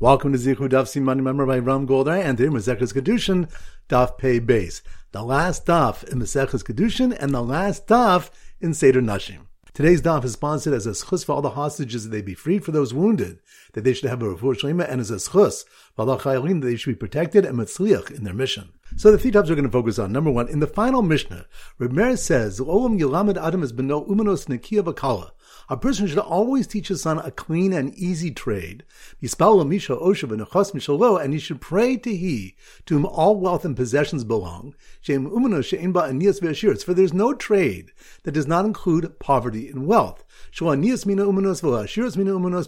Welcome to Zichru Daf Siman member by Ram Goldhar and today Maseches Kiddushin Daf Pei Base. The last daf in Maseches Kiddushin and the last daf in Seder Nashim. Today's daf is sponsored as a schus for all the hostages that they be freed for those wounded, that they should have a refuah shlema, and as a schus for all chayalim that they should be protected and mitzliach in their mission. So the three topics we're going to focus on. Number one, in the final Mishnah, Meir says, "Olam Yelamed Adam is beno umanos nekia bakala." A person should always teach his son a clean and easy trade. And he should pray to he, to whom all wealth and possessions belong. For there is no trade that does not include poverty and wealth.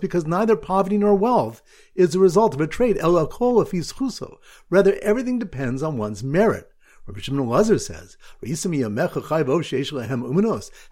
Because neither poverty nor wealth is the result of a trade. Rather, everything depends on one's merit. Rabbi Shimon Elazar says, Have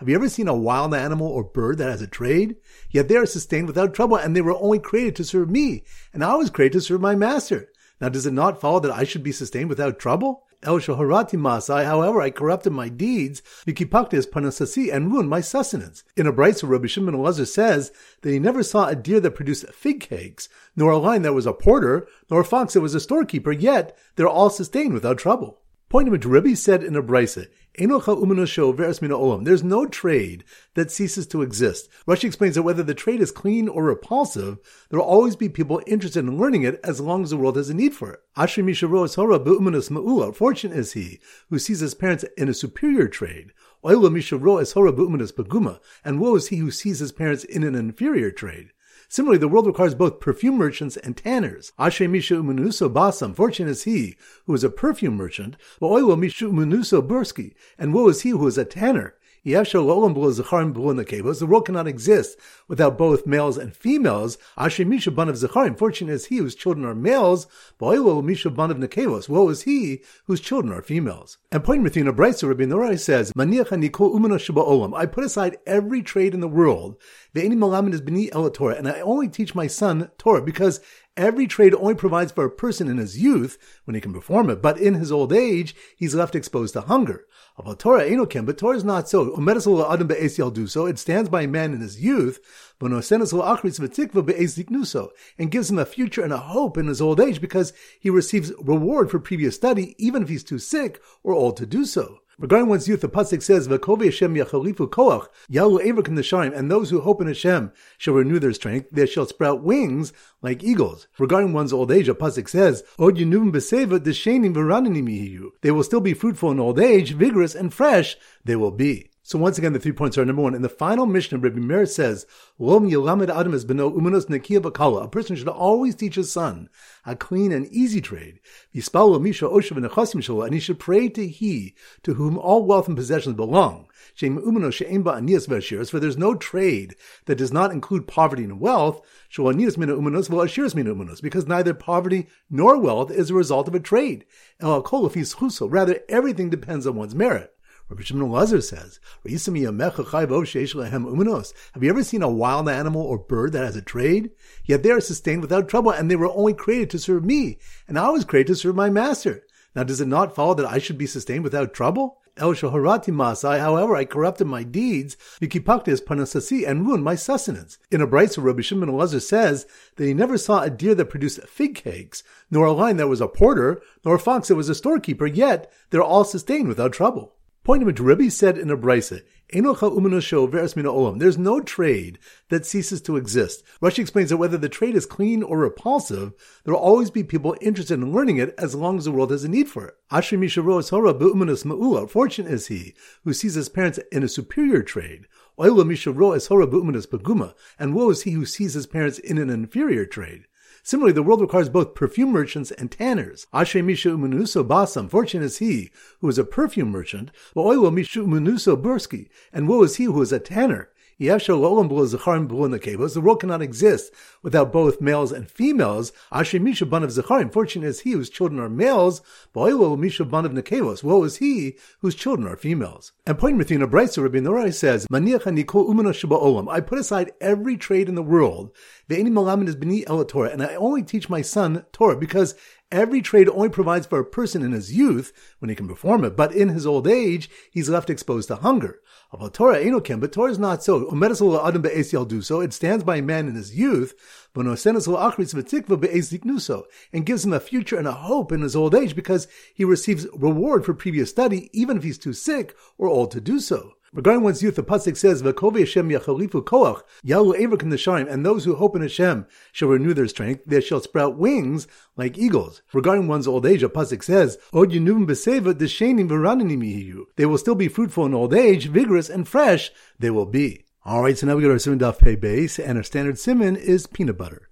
you ever seen a wild animal or bird that has a trade? Yet they are sustained without trouble, and they were only created to serve me, and I was created to serve my master. Now, does it not follow that I should be sustained without trouble? El Shaharati Masai, however, I corrupted my deeds, Vikipaktis Panasasi, and ruined my sustenance. In a Brisa, Rabbi Shimon Elazar says that he never saw a deer that produced fig cakes, nor a lion that was a porter, nor a fox that was a storekeeper, yet they're all sustained without trouble. Point number two, Rebbe said in a brisa, there's no trade that ceases to exist. Rashi explains that whether the trade is clean or repulsive, there will always be people interested in learning it as long as the world has a need for it. Fortune is he who sees his parents in a superior trade. And woe is he who sees his parents in an inferior trade. Similarly, the world requires both perfume merchants and tanners. Ashe Misha Umunuso Basam, fortunate is he who is a perfume merchant, but Oilo Misha Umunuso Bursky, and woe is he who is a tanner. The world cannot exist without both males and females. Asher Misha Ban of. Fortunate is he whose children are males. Misha Ban of Nekevos. Woe is he whose children are females. And pointing Mathina Brisa, Rabbi Nehorai says, I put aside every trade in the world. And I only teach my son Torah because Every trade only provides for a person in his youth when he can perform it, but in his old age, he's left exposed to hunger. About Torah enokim, but Torah is not so. do so. It stands by a man in his youth, but nosenesul achris v'tikva be'esiknuso, and gives him a future and a hope in his old age because he receives reward for previous study, even if he's too sick or old to do so. Regarding one's youth, the pasuk says, "V'kovi Hashem yachalifu koach yalu evrikim nesharim," and those who hope in Hashem shall renew their strength; they shall sprout wings like eagles. Regarding one's old age, the pasuk says, "Od yinuvim b'seva deshenim yihiyu." They will still be fruitful in old age, vigorous and fresh. They will be. So once again, the three points are number one. In the final Mishnah, Rabbi Meir says, Lom Adam is beno umanos nekia bakala. A person should always teach his son a clean and easy trade. And he should pray to he to whom all wealth and possessions belong. For there's no trade that does not include poverty and wealth, because neither poverty nor wealth is a result of a trade. Rather, everything depends on one's merit. Rabbi Shimon Elazar says, Have you ever seen a wild animal or bird that has a trade? Yet they are sustained without trouble, and they were only created to serve me, and I was created to serve my master. Now does it not follow that I should be sustained without trouble? El Shaharati Masai, however, I corrupted my deeds, Vikipaktis Panasasi, and ruined my sustenance. In a Brisa, Rabbi Shimon Elazar says that he never saw a deer that produced fig cakes, nor a lion that was a porter, nor a fox that was a storekeeper, yet they're all sustained without trouble. Point number two, Rebbe said in a brisa, there's no trade that ceases to exist. Rashi explains that whether the trade is clean or repulsive, there will always be people interested in learning it as long as the world has a need for it. Fortunate is he who sees his parents in a superior trade. And woe is he who sees his parents in an inferior trade. Similarly, the world requires both perfume merchants and tanners. Ashe Misha Umunuso Basam, fortunate is he who is a perfume merchant, but Oilo Misha Umunuso Bursky, and woe is he who is a tanner. The world cannot exist without both males and females. Fortunate is he whose children are males. Woe is he whose children are females. And pointing with a Brisa, Rabbi Nehorai says, I put aside every trade in the world. The is b'ni el Torah, and I only teach my son Torah because every trade only provides for a person in his youth when he can perform it, but in his old age, he's left exposed to hunger. But Torah but Torah is not so. do so. It stands by a man in his youth, and gives him a future and a hope in his old age because he receives reward for previous study, even if he's too sick or old to do so. Regarding one's youth, the pasuk says, "V'kovi Hashem yachalifu koach yalu everkim nesharim," and those who hope in Hashem shall renew their strength; they shall sprout wings like eagles. Regarding one's old age, the pasuk says, "Od yinuvim beseva deshenim v'rananim They will still be fruitful in old age, vigorous and fresh. They will be. All right, so now we go to our simon daf pay base, and our standard simon is peanut butter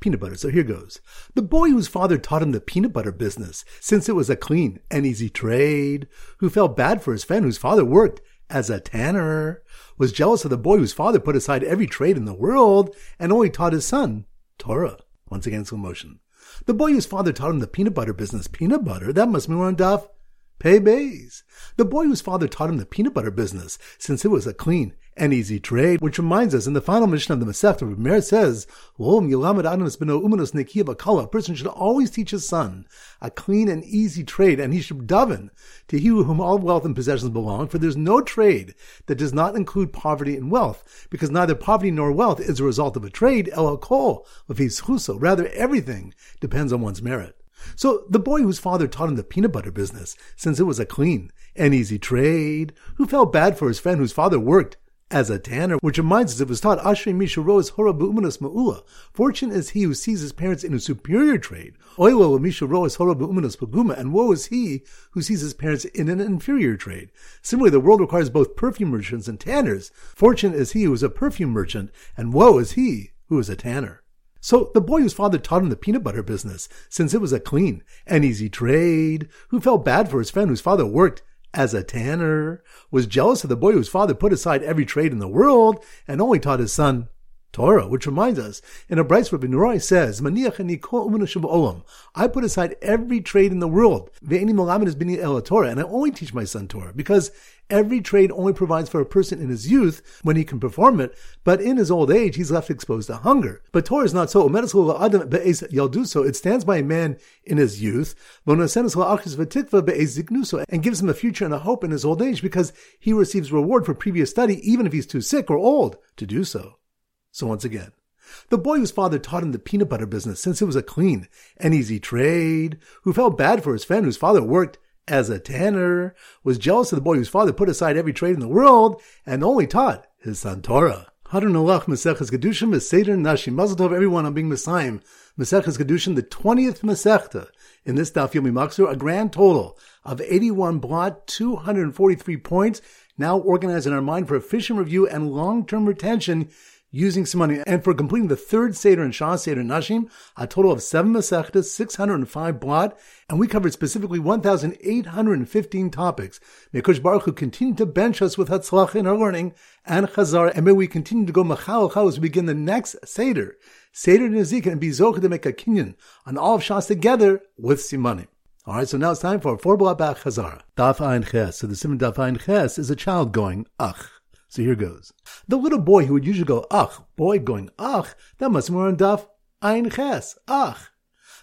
peanut butter. So here goes. The boy whose father taught him the peanut butter business, since it was a clean and easy trade, who felt bad for his friend whose father worked as a tanner, was jealous of the boy whose father put aside every trade in the world and only taught his son Torah. Once again, slow motion. The boy whose father taught him the peanut butter business, peanut butter, that must be on Daf Pay bays. The boy whose father taught him the peanut butter business, since it was a clean and easy trade, which reminds us in the final Mishnah of the Masechta, Meir says, A person should always teach his son a clean and easy trade, and he should daven to he whom all wealth and possessions belong, for there's no trade that does not include poverty and wealth, because neither poverty nor wealth is a result of a trade, el kol, of his huso. rather everything depends on one's merit. So the boy whose father taught him the peanut butter business, since it was a clean and easy trade, who felt bad for his friend whose father worked as a tanner, which reminds us it was taught Ashrei Misha Roas Hora Ma'ula. Fortune is he who sees his parents in a superior trade. Oilo Misha Roas Hora Paguma, and woe is he who sees his parents in an inferior trade. Similarly, the world requires both perfume merchants and tanners. Fortune is he who is a perfume merchant, and woe is he who is a tanner. So the boy whose father taught him the peanut butter business, since it was a clean and easy trade, who felt bad for his friend whose father worked as a tanner, was jealous of the boy whose father put aside every trade in the world and only taught his son Torah, which reminds us, in a Braisa Rabbi Nehorai says, I put aside every trade in the world, and I only teach my son Torah, because every trade only provides for a person in his youth when he can perform it, but in his old age he's left exposed to hunger. But Torah is not so. It stands by a man in his youth, and gives him a future and a hope in his old age, because he receives reward for previous study, even if he's too sick or old to do so. So once again, the boy whose father taught him the peanut butter business since it was a clean and easy trade, who felt bad for his friend whose father worked as a tanner, was jealous of the boy whose father put aside every trade in the world and only taught his son Torah. Hadar Nolach Maseches Kiddushin Meseder Nashim. Mazel Tov everyone on being Messiah. Maseches Kiddushin, the 20th Masechta in this Daf Yomi Machzor, a grand total of 81 blot, 243 points, now organized in our mind for efficient review and long-term retention using money. And for completing the third Seder and Shah Seder Nashim, a total of seven Masechtas, 605 blot, and we covered specifically 1,815 topics. May Kush Baruch Hu continue to bench us with Hatzlach in our learning and Chazar, and may we continue to go Machal Chal as we begin the next Seder, Seder Nezik, and be to make a kinyan on all of Shas together with Simanim. All right, so now it's time for four block back Chazara. Daf Ein Ches. So the simon Daf Ein Ches is a child going Ach. So here goes. The little boy who would usually go, ach, boy going, ach, that must be more on daf, ein ches, ach.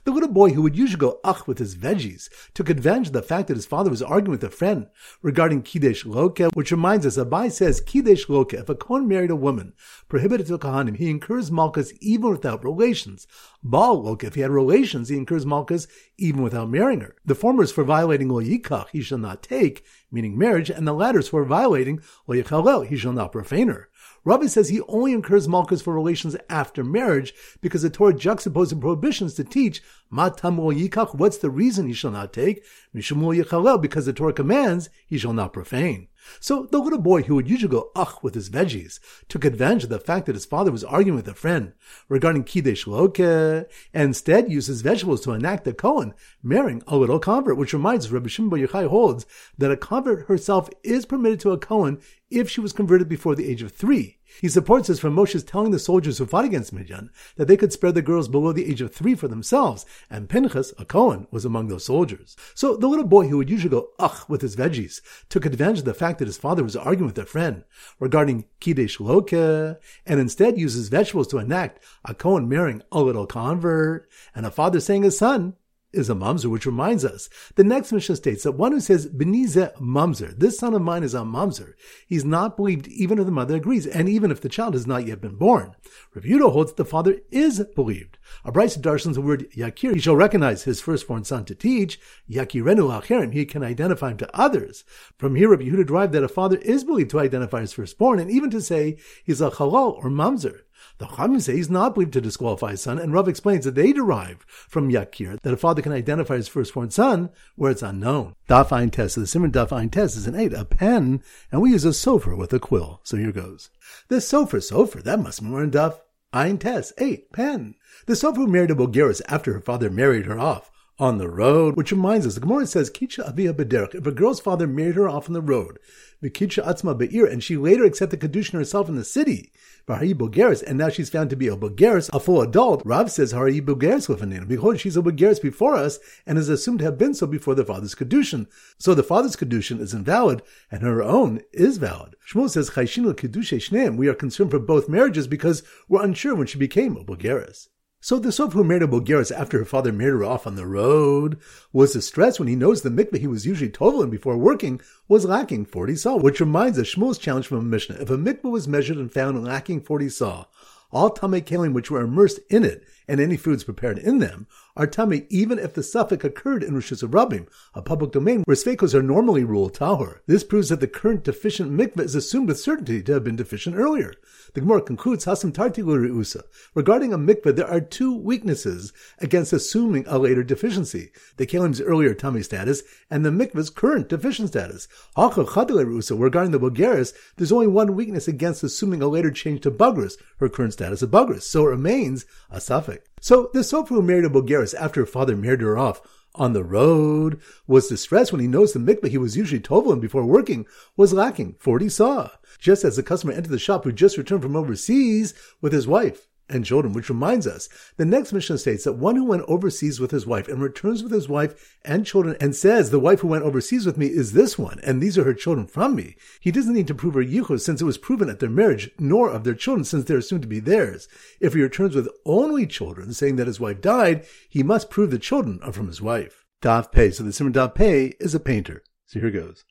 The little boy who would usually go ach with his veggies took advantage of the fact that his father was arguing with a friend regarding Kiddush Loke, which reminds us, Abai says Kiddush Loke, if a Kohen married a woman prohibited to Kohanim, he incurs Malkas even without relations. Baal Loke, if he had relations, he incurs Malkas even without marrying her. The former is for violating Lo Yikach, he shall not take, meaning marriage, and the latter is for violating Lo Yichalel, he shall not profane her. Rabbi says he only incurs malchus for relations after marriage because the Torah juxtaposes prohibitions to teach matamol yikach. What's the reason he shall not take? Mishumul yichalel because the Torah commands he shall not profane. So the little boy who would usually go ach with his veggies took advantage of the fact that his father was arguing with a friend regarding kiddush loke, and instead used his vegetables to enact a Kohen marrying a little convert, which reminds Rabbi Shimon Yochai holds that a convert herself is permitted to a Kohen if she was converted before the age of three. He supports this from Moshe's telling the soldiers who fought against Midian that they could spare the girls below the age of three for themselves, and Pinchas, a Cohen, was among those soldiers. So the little boy who would usually go ugh with his veggies took advantage of the fact that his father was arguing with a friend regarding Kiddush Loke, and instead uses vegetables to enact a Cohen marrying a little convert, and a father saying his son, is a mamzer, which reminds us. The next Mishnah states that one who says, Benize mamzer, this son of mine is a mamzer, he's not believed even if the mother agrees, and even if the child has not yet been born. Yehuda holds that the father is believed. A Brisa darshans the word yakir. He shall recognize his firstborn son to teach. Yakirenu acherim. He can identify him to others. From here, Rav Yehuda derived that a father is believed to identify his firstborn, and even to say he's a halal or mamzer. The Chachamim say he's not believed to disqualify his son, and Rav explains that they derive from Yakir that a father can identify his firstborn son where it's unknown. Daf Ein Test, the Simon Daf Ein Test is an eight, a pen, and we use a sofer with a quill. So here goes. The sofer, sofer, that must be more in Daf Ein Test, eight, pen. The sofer who married a Bogeres after her father married her off on the road, which reminds us, the Gemara says, Kicha Avia Bederach, if a girl's father married her off on the road, Vikitsha Atzma Be'ir, and she later accepted Kedushin herself in the city, Bahari Bogeres, and now she's found to be a Bogeres, a full adult. Rav says Hari Bogeres name. Behold, she's a Bogeres before us, and is assumed to have been so before the father's Kedushin. So the father's Kedushin is invalid, and her own is valid. Shmuel says Chayshinu Kedushe Shneim. We are concerned for both marriages because we're unsure when she became a Bogeres. So the Sof who married a Bogeres after her father married her off on the road was distressed when he noticed the mikveh he was usually toveling before working was lacking 40 se'ah, which reminds us Shmuel's challenge from a Mishnah. If a mikveh was measured and found lacking 40 se'ah, all tamei kelim which were immersed in it and any foods prepared in them are tummy even if the safek occurred in Rishus Rabim, a public domain where sveikos are normally ruled tahor. This proves that the current deficient mikveh is assumed with certainty to have been deficient earlier. The Gemara concludes Hasam Tartilu Reusa. Regarding a mikveh, there are two weaknesses against assuming a later deficiency. The kelim's earlier tummy status and the mikveh's current deficient status. Regarding the Bogeres, there's only one weakness against assuming a later change to Bogeres, her current status of Bogeres. So it remains a safek. So the Sofer who married a Bogeres after her father married her off on the road. Was distressed when he noticed the mikveh he was usually toveling before working was lacking 40 se'ah, just as the customer entered the shop who just returned from overseas with his wife and children, which reminds us, the next Mishnah states that one who went overseas with his wife and returns with his wife and children and says, the wife who went overseas with me is this one, and these are her children from me. He doesn't need to prove her yichud since it was proven at their marriage, nor of their children since they are soon to be theirs. If he returns with only children, saying that his wife died, he must prove the children are from his wife. Daf Pei. So the Simon Daf Pei is a painter. So here goes.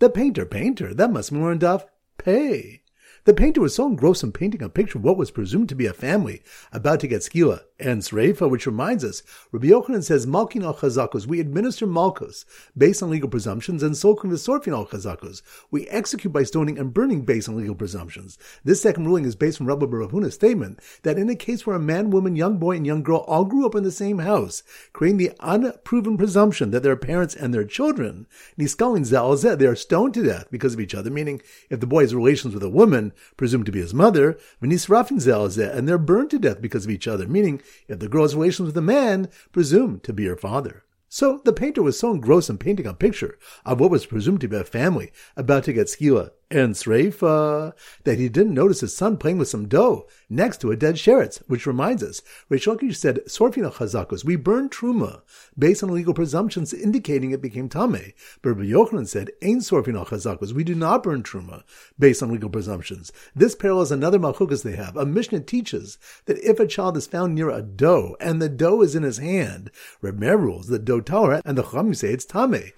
The painter, painter, that must be more in Daf Pei. The painter was so engrossed in painting a picture of what was presumed to be a family about to get skila and sreifa, which reminds us, Rabbi Yochanan says, Malkin al chazakos, we administer malchus based on legal presumptions, and sokin v'sorfin al chazakos, we execute by stoning and burning based on legal presumptions. This second ruling is based from Rabbi Barahuna's statement that in a case where a man, woman, young boy, and young girl all grew up in the same house, creating the unproven presumption that their parents and their children, niskalin zalzeh, they are stoned to death because of each other, meaning if the boy has relations with a woman, presumed to be his mother, and they're burned to death because of each other, meaning if the girl has relations with a man, presumed to be her father. So the painter was so engrossed in painting a picture of what was presumed to be a family about to get skila and sreifa that he didn't notice his son playing with some dough next to a dead sheretz, which reminds us, Reish Lakish said, Sorfina chazakos, we burn truma based on legal presumptions indicating it became tame. But Rabbi Yochanan said, Ain sorfina chazakos, we do not burn truma based on legal presumptions. This parallels another malchukas they have. A Mishnah teaches that if a child is found near a dough and the dough is in his hand, Reb Meir rules that dough tahor and the Chachamim say it's tame.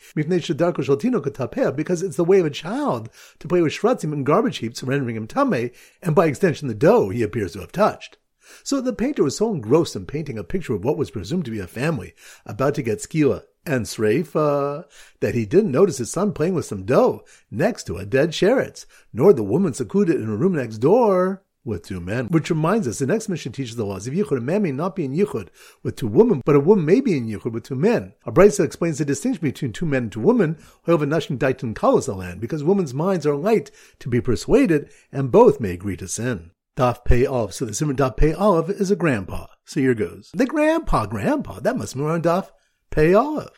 Because it's the way of a child to play with shratzim and garbage heaps, rendering him tame, and by extension the dough he appears to have touched. So the painter was so engrossed in painting a picture of what was presumed to be a family about to get skila and sreifa that he didn't notice his son playing with some dough next to a dead sheretz, nor the woman secluded in a room next door with two men. Which reminds us, the next Mishnah teaches the laws of Yichud. A man may not be in Yichud with two women, but a woman may be in Yichud with two men. A Brisa explains the distinction between two men and two women, because women's minds are light to be persuaded, and both may agree to sin. Daf Pei Olive. So the Simon Daf Pei Olive is a grandpa. So here goes. The grandpa, grandpa, that must be on Daf Pei Olive.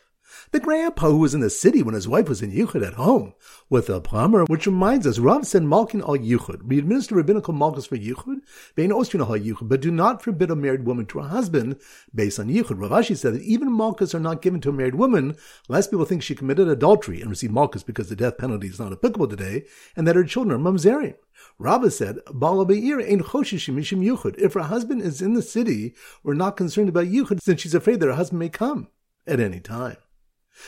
The grandpa who was in the city when his wife was in Yichud at home with a plumber, which reminds us, Rav said Malkin al Yichud. We administer rabbinical malchus for Yichud, bein Austrian al Yichud, but do not forbid a married woman to her husband based on Yichud. Rav Ashi said that even malchus are not given to a married woman, lest people think she committed adultery and received malchus because the death penalty is not applicable today, and that her children are mamzerim. Rabbah said, If her husband is in the city, we're not concerned about Yichud since she's afraid that her husband may come at any time.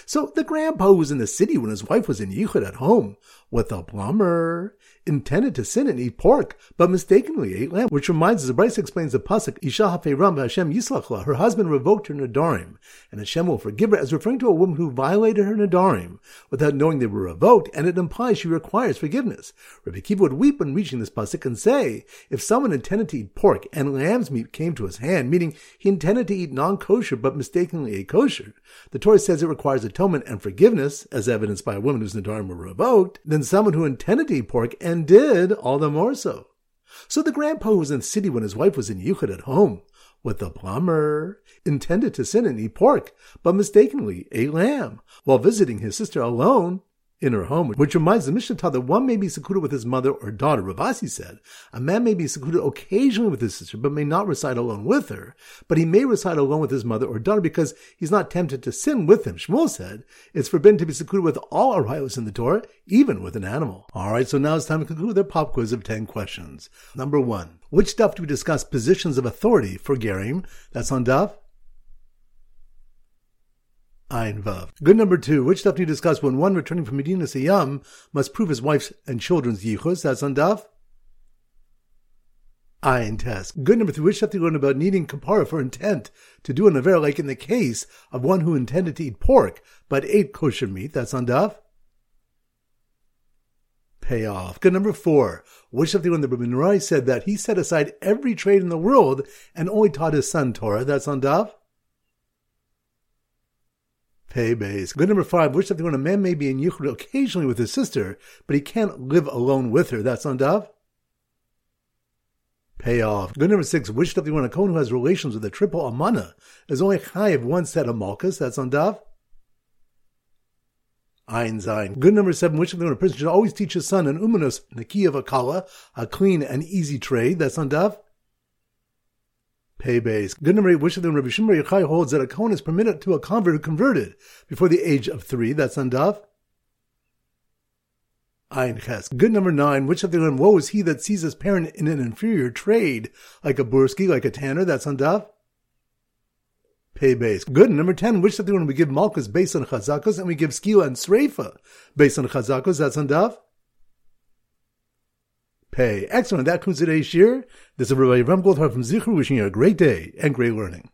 So the grandpa was in the city when his wife was in Yichud at home with a plumber, intended to sin and eat pork, but mistakenly ate lamb, which reminds us, the Braisa explains the pasuk, Isha hafeiram Hashem yislachla, her husband revoked her nadarim, and Hashem will forgive her, as referring to a woman who violated her nadarim without knowing they were revoked, and it implies she requires forgiveness. Rabbi Kiva would weep when reaching this pasuk and say, if someone intended to eat pork and lamb's meat came to his hand, meaning he intended to eat non-kosher but mistakenly ate kosher, the Torah says it requires atonement and forgiveness, as evidenced by a woman whose nadarim were revoked, then someone who intended to eat pork and did all the more so. So the grandpa who was in the city when his wife was in Yichud at home with the plumber, intended to sin and eat pork, but mistakenly ate lamb while visiting his sister alone in her home, which reminds the Mishnah taught that one may be secluded with his mother or daughter. Ravasi said, a man may be secluded occasionally with his sister, but may not reside alone with her, but he may reside alone with his mother or daughter because he's not tempted to sin with them. Shmuel said, it's forbidden to be secluded with all arayos in the Torah, even with an animal. Alright, so now it's time to conclude their pop quiz of 10 questions. Number one, which stuff do we discuss positions of authority for Gerim? That's on Daf Ein Vav. Good number two. Which stuff do you discuss when one returning from Medina Sayyam must prove his wife's and children's yichus? That's on Daf. Ein test. Good number three. Which stuff do you learn about needing kapara for intent to do an aver, like in the case of one who intended to eat pork but ate kosher meat? That's on Daf. Pay off. Good number four. Which stuff do you learn that Rabbi Nehorai said that he set aside every trade in the world and only taught his son Torah? That's on Daf. Pay base. Good number five, which something when a man may be in Yichud occasionally with his sister, but he can't live alone with her. That's on Dav. Pay off. Good number six, which something when a Kohen who has relations with a triple Amana is only high of one set of Malkas. That's on Dav. Ein Zayin. Good number seven, which something when a person should always teach his son an Umanus, Nakiyav Akala, a clean and easy trade. That's on Dav pay base. Good number eight, which of them Rabbi Shimon Yochai holds that a Kohen is permitted to a convert who converted before the age of three. That's on Daf. Ein Ches. Good number nine, which of them woe is he that sees his parent in an inferior trade, like a Bursky, like a tanner. That's on Daf. Pay base. Good. Number 10, which of them we give Malchus based on Chazakos and we give Skila and Sreifa based on Chazakos. That's on Daf pay. Excellent. That concludes today's year. This is Rabbi Ram Goldhar from Zichru wishing you a great day and great learning.